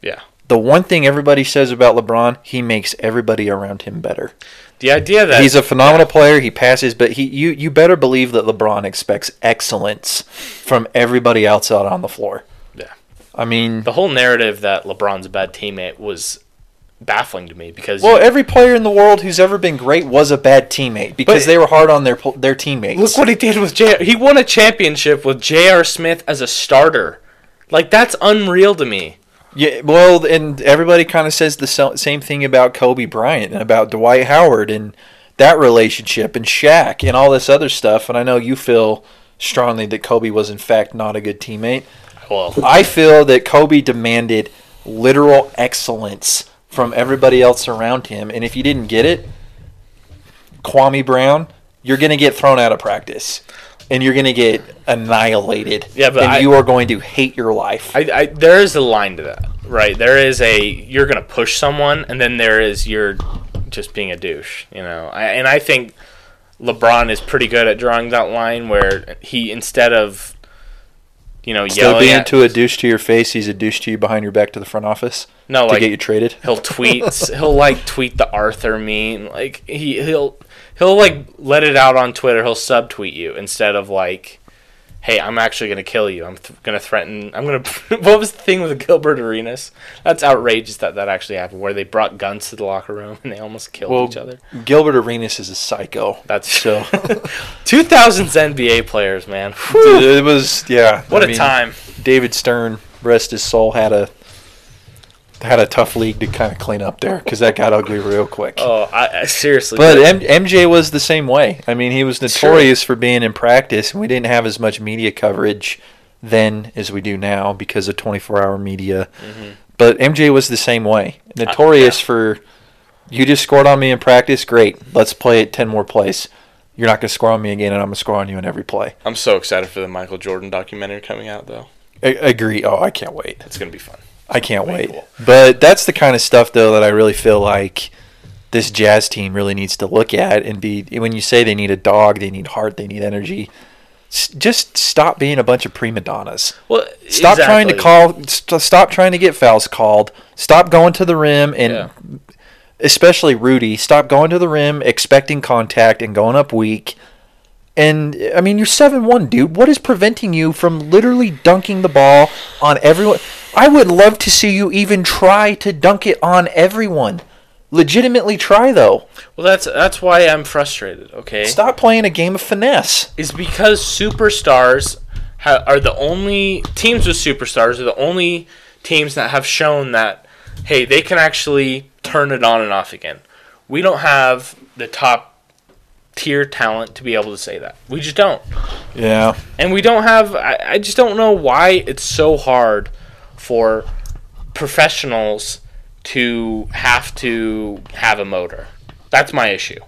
Yeah. The one thing everybody says about LeBron, he makes everybody around him better. The idea that He's a phenomenal player. He passes, but he you you better believe that LeBron expects excellence from everybody else out on the floor. Yeah. I mean, the whole narrative that LeBron's a bad teammate was baffling to me because well, every player in the world who's ever been great was a bad teammate because they were hard on their pl- their teammates. Look what he did with J. He won a championship with J.R. Smith as a starter. Like that's unreal to me. Yeah, well, and everybody kind of says the same thing about Kobe Bryant and about Dwight Howard and that relationship and Shaq and all this other stuff. And I know you feel strongly that Kobe was in fact not a good teammate. Well, I feel that Kobe demanded literal excellence from everybody else around him, and if you didn't get it, Kwame Brown, you're going to get thrown out of practice. And you're going to get annihilated. Yeah, but and I- you are going to hate your life. I, I there is a line to that, right? There is a you're gonna push someone, and then there is you're just being a douche, you know. I, and I think LeBron is pretty good at drawing that line where he instead of you know Instead yelling being at, to a douche to your face, he's a douche to you behind your back to the front office no to like get you traded. he'll tweet [laughs] he'll like tweet the Arthur meme like he he'll he'll like let it out on Twitter he'll subtweet you instead of like hey, I'm actually going to kill you. I'm th- going to threaten. I'm going [laughs] to. what was the thing with Gilbert Arenas? That's outrageous that that actually happened, where they brought guns to the locker room and they almost killed Well, each other. Gilbert Arenas is a psycho. That's So [laughs] [laughs] 2000s NBA players, man. it was yeah. What a a time. David Stern, rest his soul, had a had a tough league to kind of clean up there because that got ugly real quick. Oh, I, I seriously. But M- MJ was the same way. I mean, he was Sure. notorious for being in practice, and we didn't have as much media coverage then as we do now because of 24-hour media. Mhm. But MJ was the same way. Notorious yeah. for you just scored on me in practice, great. Let's play it 10 more plays. You're not going to score on me again, and I'm going to score on you in every play. I'm so excited for the Michael Jordan documentary coming out, though. I- agree. Oh, I can't wait. It's going to be fun. I can't Way wait. cool. But that's the kind of stuff though that I really feel like this Jazz team really needs to look at and be when you say they need a dog, they need heart, they need energy. Just stop being a bunch of prima donnas. Well, Stop trying to call. St- stop trying to get fouls called. Stop going to the rim and, Yeah. especially Rudy, stop going to the rim expecting contact and going up weak. And I mean, you're seven one, dude. What is preventing you from literally dunking the ball on everyone? I would love to see you even try to dunk it on everyone. Legitimately try though. Well, that's that's why I'm frustrated. Okay, Stop playing a game of finesse. is because superstars ha- are the only teams with superstars are the only teams that have shown that hey they can actually turn it on and off again. We don't have the top tier talent to be able to say that. We just don't. Yeah. And we don't have. I, I just don't know why it's so hard for professionals to have to have a motor. That's my issue.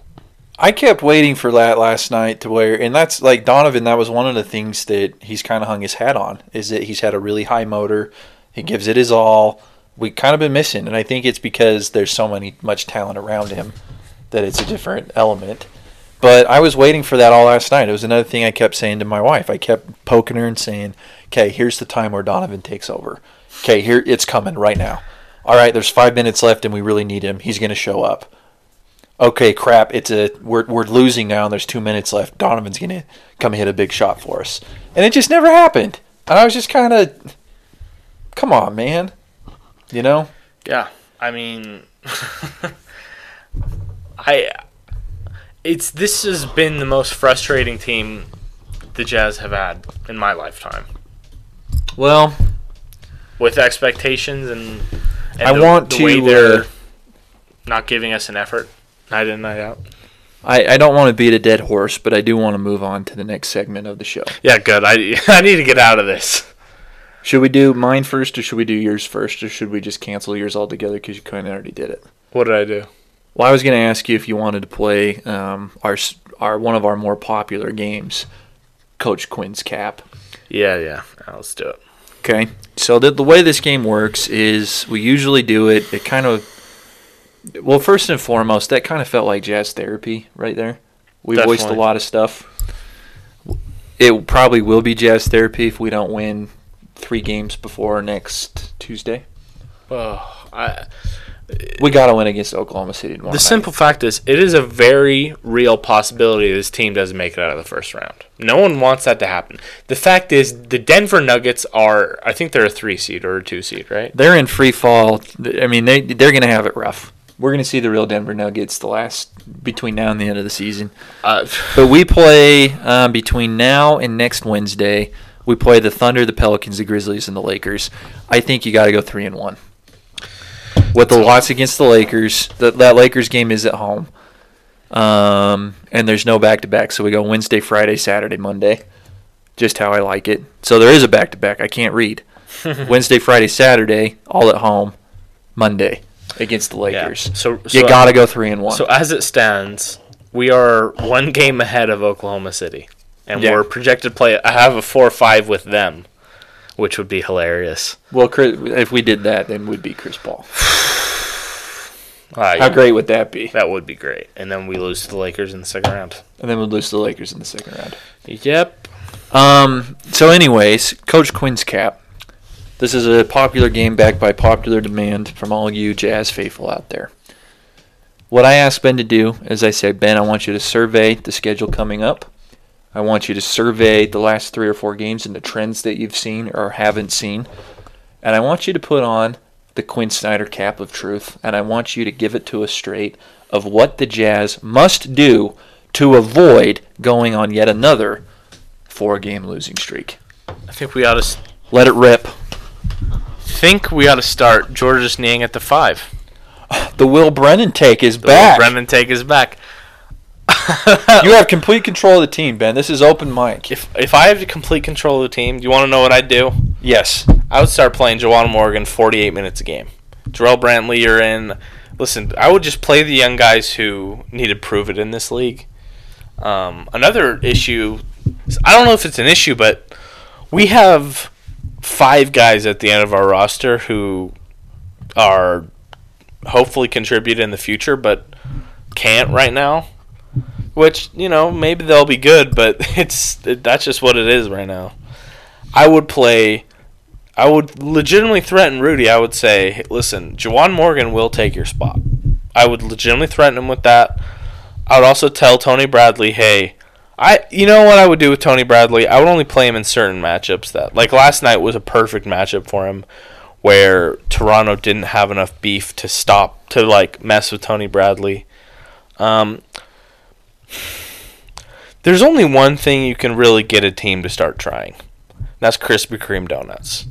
I kept waiting for that last night to where, and that's like Donovan. That was one of the things that he's kind of hung his hat on is that he's had a really high motor. He gives it his all. We kind of been missing, and I think it's because there's so many much talent around him that it's a different element. But I was waiting for that all last night. It was another thing I kept saying to my wife. I kept poking her and saying, "Okay, here's the time where Donovan takes over. Okay, here it's coming right now. All right, there's five minutes left, and we really need him. He's going to show up." okay, crap, it's a we're we're losing now and there's two minutes left. Donovan's gonna come hit a big shot for us. And it just never happened. And I was just kinda come on, man. You know? Yeah, I mean, [laughs] I it's this has been the most frustrating team the Jazz have had in my lifetime Well, with expectations and, and I the, want the to, way they're uh, not giving us an effort night in night out. I, I don't want to beat a dead horse, but I do want to move on to the next segment of the show. Yeah, good. I [laughs] I need to get out of this. Should we do mine first or should we do yours first or should we just cancel yours altogether because you kind of already did it? What did I do? Well, I was going to ask you if you wanted to play um, our our one of our more popular games, Coach Quinn's Cap. Yeah, yeah. Let's do it. Okay. So the the way this game works is we usually do it. It kind of well, first and foremost, that kind of felt like jazz therapy right there. We voiced a lot of stuff. It probably will be jazz therapy if we don't win three games before next Tuesday. Oh, I, We got to win against Oklahoma City tomorrow. the night. simple fact is, it is a very real possibility this team doesn't make it out of the first round. No one wants that to happen. The fact is, the Denver Nuggets are, I think they're a three seed or a two seed, right? they're in free fall. I mean, they they're going to have it rough. We're going to see the real Denver Nuggets the last between now and the end of the season. Uh, But we play um, between now and next Wednesday. We play the Thunder, the Pelicans, the Grizzlies, and the Lakers. I think you got to go three and one. With the loss against the Lakers, that that Lakers game is at home, um, and there's no back to back. So we go Wednesday, Friday, Saturday, Monday, just how I like it. So there is a back to back. I can't read. [laughs] Wednesday, Friday, Saturday, all at home. Monday against the yeah. Lakers. So, You got to go three and one. So as it stands, we are one game ahead of Oklahoma City, and Yeah. we're projected to play. I have a four-five with them, which would be hilarious. well, Chris, if we did that, then we'd be Chris Paul. [sighs] Uh, How great would that be? That would be great. And then we lose to the Lakers in the second round. And then we'd lose to the Lakers in the second round. Yep. Um. So, anyways, Coach Quinn's cap. This is a popular game backed by popular demand from all you Jazz faithful out there. What I asked Ben to do is I said, Ben, I want you to survey the schedule coming up. I want you to survey the last three or four games and the trends that you've seen or haven't seen. And I want you to put on the Quinn Snyder cap of truth, and I want you to give it to us straight of what the Jazz must do to avoid going on yet another four game losing streak. I think we ought to Let it rip. think we ought to start Georges Niang at the five. The Will Brennan take is The back. Brennan take is back. [laughs] you have complete control of the team, Ben. This is open mic. If if I have complete control of the team, do you want to know what I'd do? Yes. I would start playing Juwan Morgan 48 minutes a game. Jarrell Brantley, you're in. Listen, I would just play the young guys who need to prove it in this league. Um, another issue, I don't know if it's an issue, but we have five guys at the end of our roster who are hopefully contribute in the future, but can't right now. Which you know maybe they'll be good, but [laughs] it's that's just what it is right now. I would play. I would legitimately threaten Rudy. I would say, listen, Juwan Morgan will take your spot. I would legitimately threaten him with that. I would also tell Tony Bradley, hey, I you know what I would do with Tony Bradley? I would only play him in certain matchups that like last night was a perfect matchup for him where Toronto didn't have enough beef to stop to like mess with Tony Bradley. Um there's only one thing you can really get a team to start trying. That's Krispy Kreme donuts.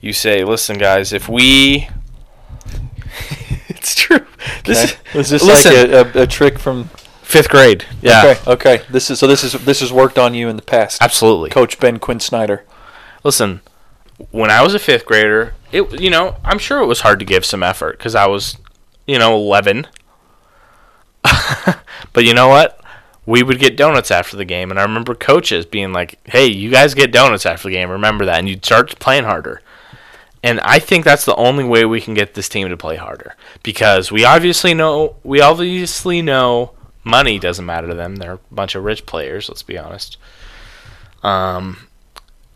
You say, "Listen guys, if we [laughs] It's true. This Okay. is Is this listen, like a, a, a trick from? 5th grade. Yeah. Okay. Okay. This is so. This is this has worked on you in the past. Absolutely. Coach Ben Quinn Snyder. listen, when I was a fifth grader, it you know I'm sure it was hard to give some effort because I was, you know, 11. [laughs] but you know what? We would get donuts after the game, and I remember coaches being like, "Hey, you guys get donuts after the game. Remember that." And you'd start playing harder. And I think that's the only way we can get this team to play harder because we obviously know we obviously know money doesn't matter to them. They're a bunch of rich players. Let's be honest. Um,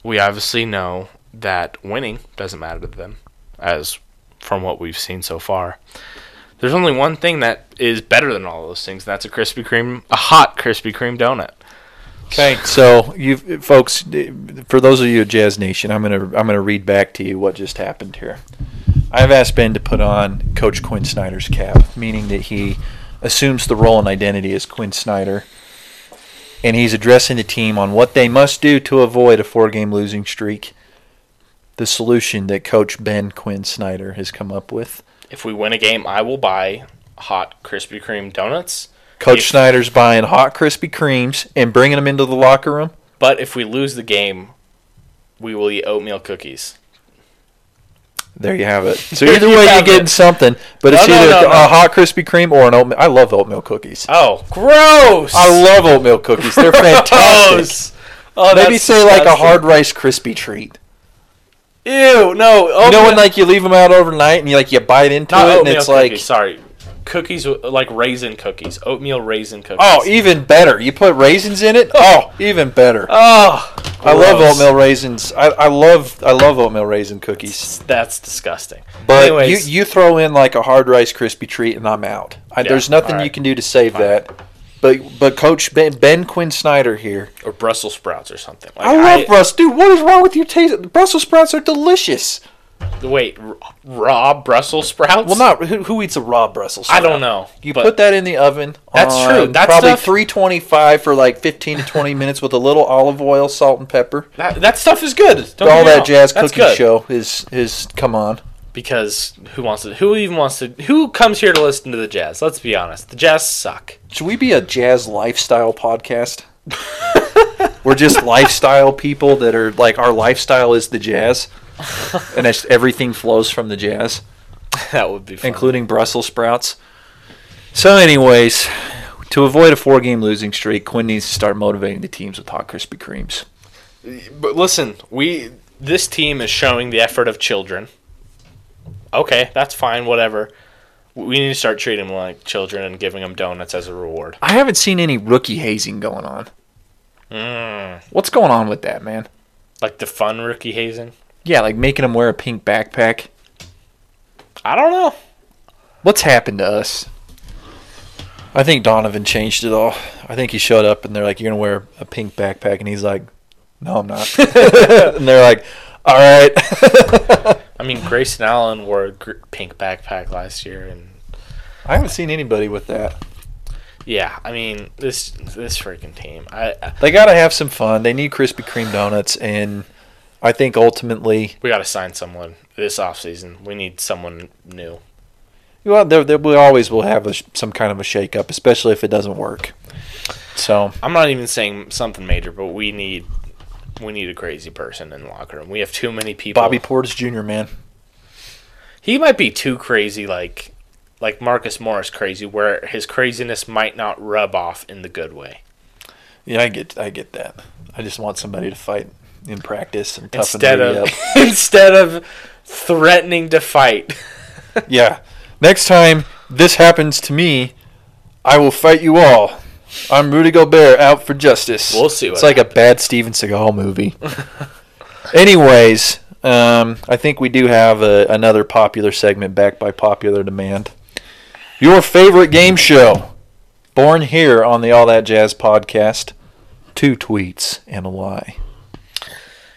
we obviously know that winning doesn't matter to them, as from what we've seen so far. There's only one thing that is better than all those things. And that's a Krispy Kreme, a hot Krispy Kreme donut. Okay. So you folks, for those of you at Jazz Nation, I'm gonna I'm gonna read back to you what just happened here. I've asked Ben to put on Coach Quinn Snyder's cap, meaning that he assumes the role and identity as Quinn Snyder, and he's addressing the team on what they must do to avoid a four-game losing streak. The solution that Coach Ben Quinn Snyder has come up with. If we win a game, I will buy hot Krispy Kreme donuts. Coach If- Snyder's buying hot Krispy Kremes and bringing them into the locker room. But if we lose the game, we will eat oatmeal cookies. There you have it. [laughs] So either you way, you're getting it. something, but it's No, no, either no, a hot Krispy Kreme or an oatmeal. I love oatmeal cookies. Oh, gross! I love oatmeal cookies. They're [laughs] fantastic. Oh, Maybe say like a hard rice crispy treat. Ew, no. You know when like you leave them out overnight and you like you bite into not it and it's cookies, like sorry, cookies like raisin cookies, oatmeal raisin cookies. oh, even better. You put raisins in it. [laughs] Oh. oh, even better. oh, I love oatmeal raisins. I, I love I love oatmeal raisin cookies. That's disgusting. But Anyways, you you throw in like a hard rice crispy treat and I'm out. I, Yeah, there's nothing alright. you can do to save that. But but Coach Ben, ben Quinn Snyder here. or Brussels sprouts or something. Like, I love Brussels. Dude, what is wrong with your taste? Brussels sprouts are delicious. Wait, raw Brussels sprouts? Well, not who, who eats a raw Brussels sprout? I don't know. You put that in the oven. That's true. That's probably stuff- 325 for like 15 to 20 minutes with a little olive oil, salt, and pepper. that, that stuff is good. Don't All that jazz cookie show is is come on. Because who wants to? Who even wants to? Who comes here to listen to the jazz? Let's be honest. The jazz suck. Should we be a jazz lifestyle podcast? [laughs] We're just lifestyle people that are like our lifestyle is the jazz, [laughs] and it's, everything flows from the jazz. that would be fun. including Brussels sprouts. So, anyways, to avoid a four-game losing streak, Quinn needs to start motivating the teams with hot Krispy Kremes. But listen, we this team is showing the effort of children. Okay, that's fine. Whatever. We need to start treating them like children and giving them donuts as a reward. I haven't seen any rookie hazing going on. Mm, What's going on with that, man? like the fun rookie hazing. Yeah, like making them wear a pink backpack. I don't know. What's happened to us? I think Donovan changed it all. I think he showed up and they're like, "You're gonna wear a pink backpack," and he's like, "No, I'm not." [laughs] [laughs] and they're like, "All right." [laughs] I mean, Grayson Allen wore a gr- pink backpack last year, and I haven't seen anybody with that. yeah, I mean this this freaking team. I, I They gotta have some fun. They need Krispy Kreme donuts, and I think ultimately, we got to sign someone this offseason. We need someone new. well, there, there we always will have a, some kind of a shakeup, especially if it doesn't work. So I'm not even saying something major, but we need we need a crazy person in the locker room. We have too many people. Bobby Portis Jr. Man, he might be too crazy, like like Marcus Morris crazy, where his craziness might not rub off in the good way. yeah, I get, I get that. I just want somebody to fight in practice and toughen Instead of up. [laughs] instead of threatening to fight. [laughs] Yeah. Next time this happens to me, I will fight you all. I'm Rudy Gobert out for justice. We'll see It's like a bad Steven Seagal movie. [laughs] Anyways, um, I think we do have a, another popular segment backed by popular demand. Your favorite game show, born here on the All That Jazz podcast. Two tweets and a lie.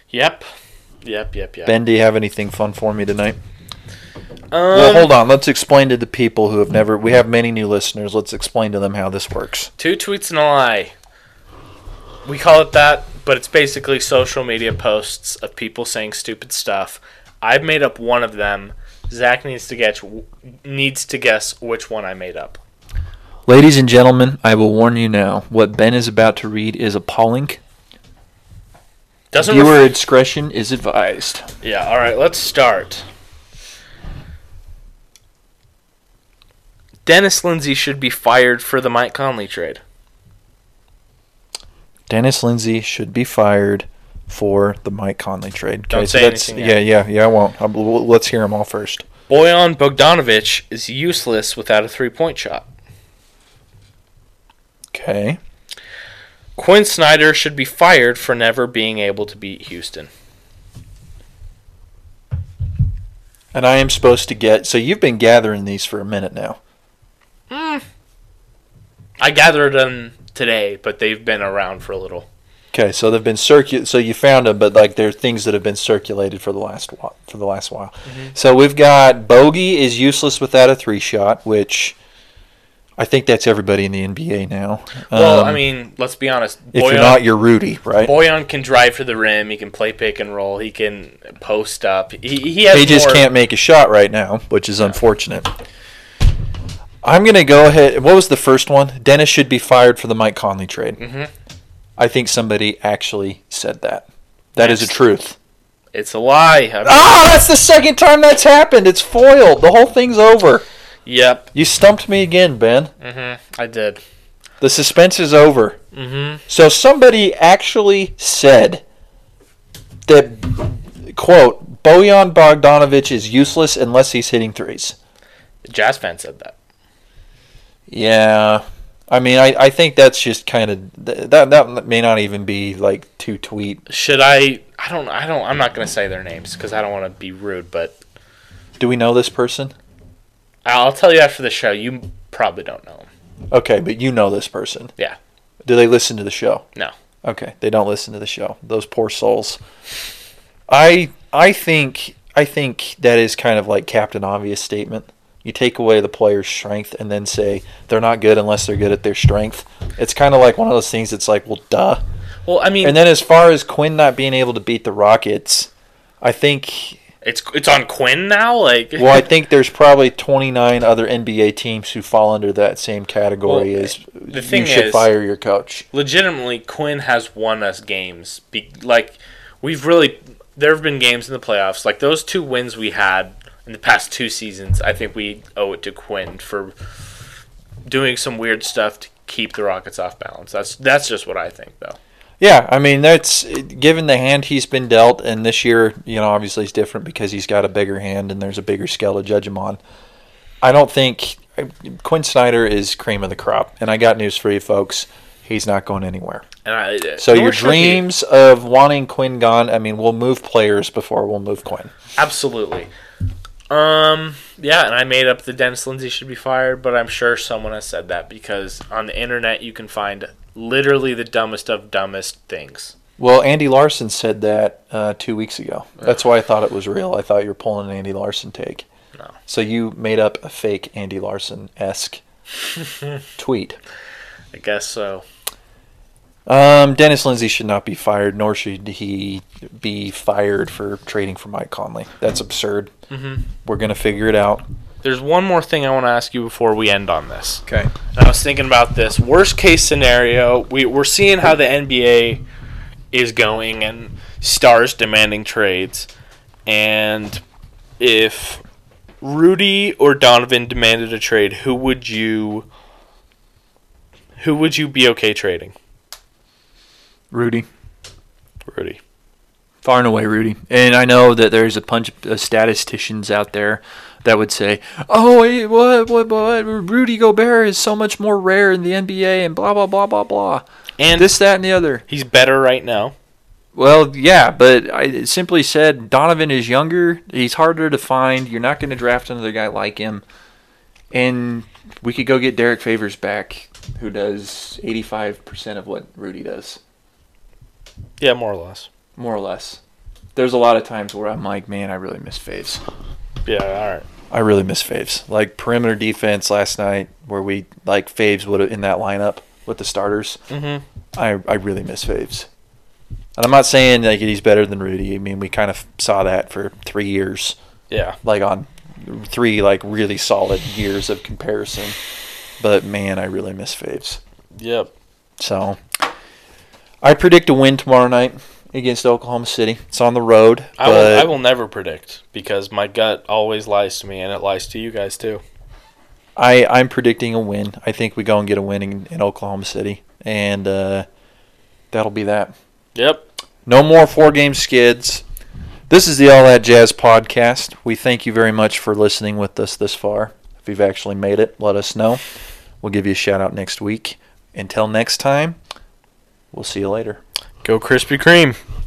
Yep. Yep, yep, yep. Ben, do you have anything fun for me tonight? Um, Well, hold on. Let's explain to the people who have never. We have many new listeners. Let's explain to them how this works. Two tweets and a lie. We call it that, but it's basically social media posts of people saying stupid stuff. I've made up one of them. Zach needs to guess needs to guess which one I made up. Ladies and gentlemen, I will warn you now. What Ben is about to read is appalling. Doesn't Viewer ref- discretion is advised. yeah. All right, let's start. Dennis Lindsay should be fired for the Mike Conley trade. Dennis Lindsay should be fired for the Mike Conley trade. Don't say that's, anything Yeah, yet. yeah, yeah. I won't. i let's hear them all first. Bojan Bogdanovic is useless without a three-point shot. Okay. Quinn Snyder should be fired for never being able to beat Houston. And I am supposed to get. So you've been gathering these for a minute now. I gathered them today, but they've been around for a little. Okay, so they've been circu- So you found them, but like they're things that have been circulated for the last while. For the last while. So we've got Bogey is useless without a three shot, which I think that's everybody in the NBA now. Well, Um, I mean, let's be honest. if you're not, you're Rudy, right? Bojan can drive for the rim. He can play pick and roll. He can post up. He, he has He just more- can't make a shot right now, which is unfortunate. I'm gonna go ahead. What was the first one? Dennis should be fired for the Mike Conley trade. Mhm. I think somebody actually said that. That is a truth. It's a lie. I mean, Ah, that's the second time that's happened. It's foiled. The whole thing's over. Yep. You stumped me again, Ben. Mm-hmm. I did. The suspense is over. Mm-hmm. So somebody actually said that, quote, Bojan Bogdanovic is useless unless he's hitting threes. Jazz fan said that. Yeah. I mean, I, I think that's just kind of that that may not even be like two tweet. Should I? I don't. I don't. I'm not gonna say their names because I don't want to be rude. But Do we know this person? I'll tell you after the show. You probably don't know them. Okay, but you know this person. Yeah. Do they listen to the show? No. Okay, they don't listen to the show. Those poor souls. I I think I think that is kind of like Captain Obvious statement. You take away the player's strength and then say they're not good unless they're good at their strength. It's kind of like one of those things. It's like, well, duh. Well, I mean, And then as far as Quinn not being able to beat the Rockets, I think it's it's on Quinn now. Like, well, I [laughs] think there's probably 29 other NBA teams who fall under that same category Well, as the thing you should is- fire your coach. legitimately, Quinn has won us games. Be, like, we've really there have been games in the playoffs. Like those two wins we had in the past two seasons. I think we owe it to Quinn for doing some weird stuff to keep the Rockets off balance. That's that's just what I think, though. Yeah, I mean that's given the hand he's been dealt, and this year, you know, obviously it's different because he's got a bigger hand and there's a bigger scale to judge him on. I don't think Quinn Snyder is cream of the crop, and I got news for you folks: he's not going anywhere. And I, uh, So your dreams of wanting Quinn gone, I mean, we'll move players before we'll move Quinn. absolutely. Um, yeah, and I made up the Dennis Lindsay should be fired, but I'm sure someone has said that because on the internet you can find literally the dumbest of dumbest things. Well, Andy Larsen said that uh, two weeks ago. That's why I thought it was real. I thought you were pulling an Andy Larsen take. No. So you made up a fake Andy Larsen esque [laughs] tweet. I guess so. Um, Dennis Lindsay should not be fired, nor should he be fired for trading for Mike Conley. That's absurd. Mhm. We're gonna figure it out. There's one more thing I want to ask you before we end on this. Okay. And I was thinking about this worst case scenario. We we're seeing how the NBA is going and stars demanding trades, and if Rudy or Donovan demanded a trade, who would you who would you be okay trading? Rudy. Rudy. Far and away, Rudy. And I know that there's a bunch of uh, statisticians out there that would say, "Oh, what, what, what? Rudy Gobert is so much more rare in the NBA, and blah blah blah blah blah." And This, that, and the other. he's better right now. Well, yeah, but I simply said Donovan is younger. He's harder to find. You're not going to draft another guy like him. And we could go get Derrick Favors back, who does 85% of what Rudy does, Yeah, more or less. More or less. There's a lot of times where I'm like, man, I really miss Faves. Yeah, all right. I really miss Faves. Like perimeter defense last night, where we like Faves would have in that lineup with the starters. Mm-hmm. I I really miss Faves. And I'm not saying like he's better than Rudy. I mean, we kind of saw that for three years, Yeah. like on three like really solid years of comparison. But man, I really miss Faves. Yep. So I predict a win tomorrow night against Oklahoma City. It's on the road, I will. I will never predict because my gut always lies to me, and it lies to you guys too. I, I'm predicting a win. I think we go and get a win in, in Oklahoma City, and uh, that'll be that. Yep. No more four game skids. This is the All That Jazz podcast. We thank you very much for listening with us this far. If you've actually made it, let us know. We'll give you a shout out next week. Until next time, we'll see you later. Go Krispy Kreme.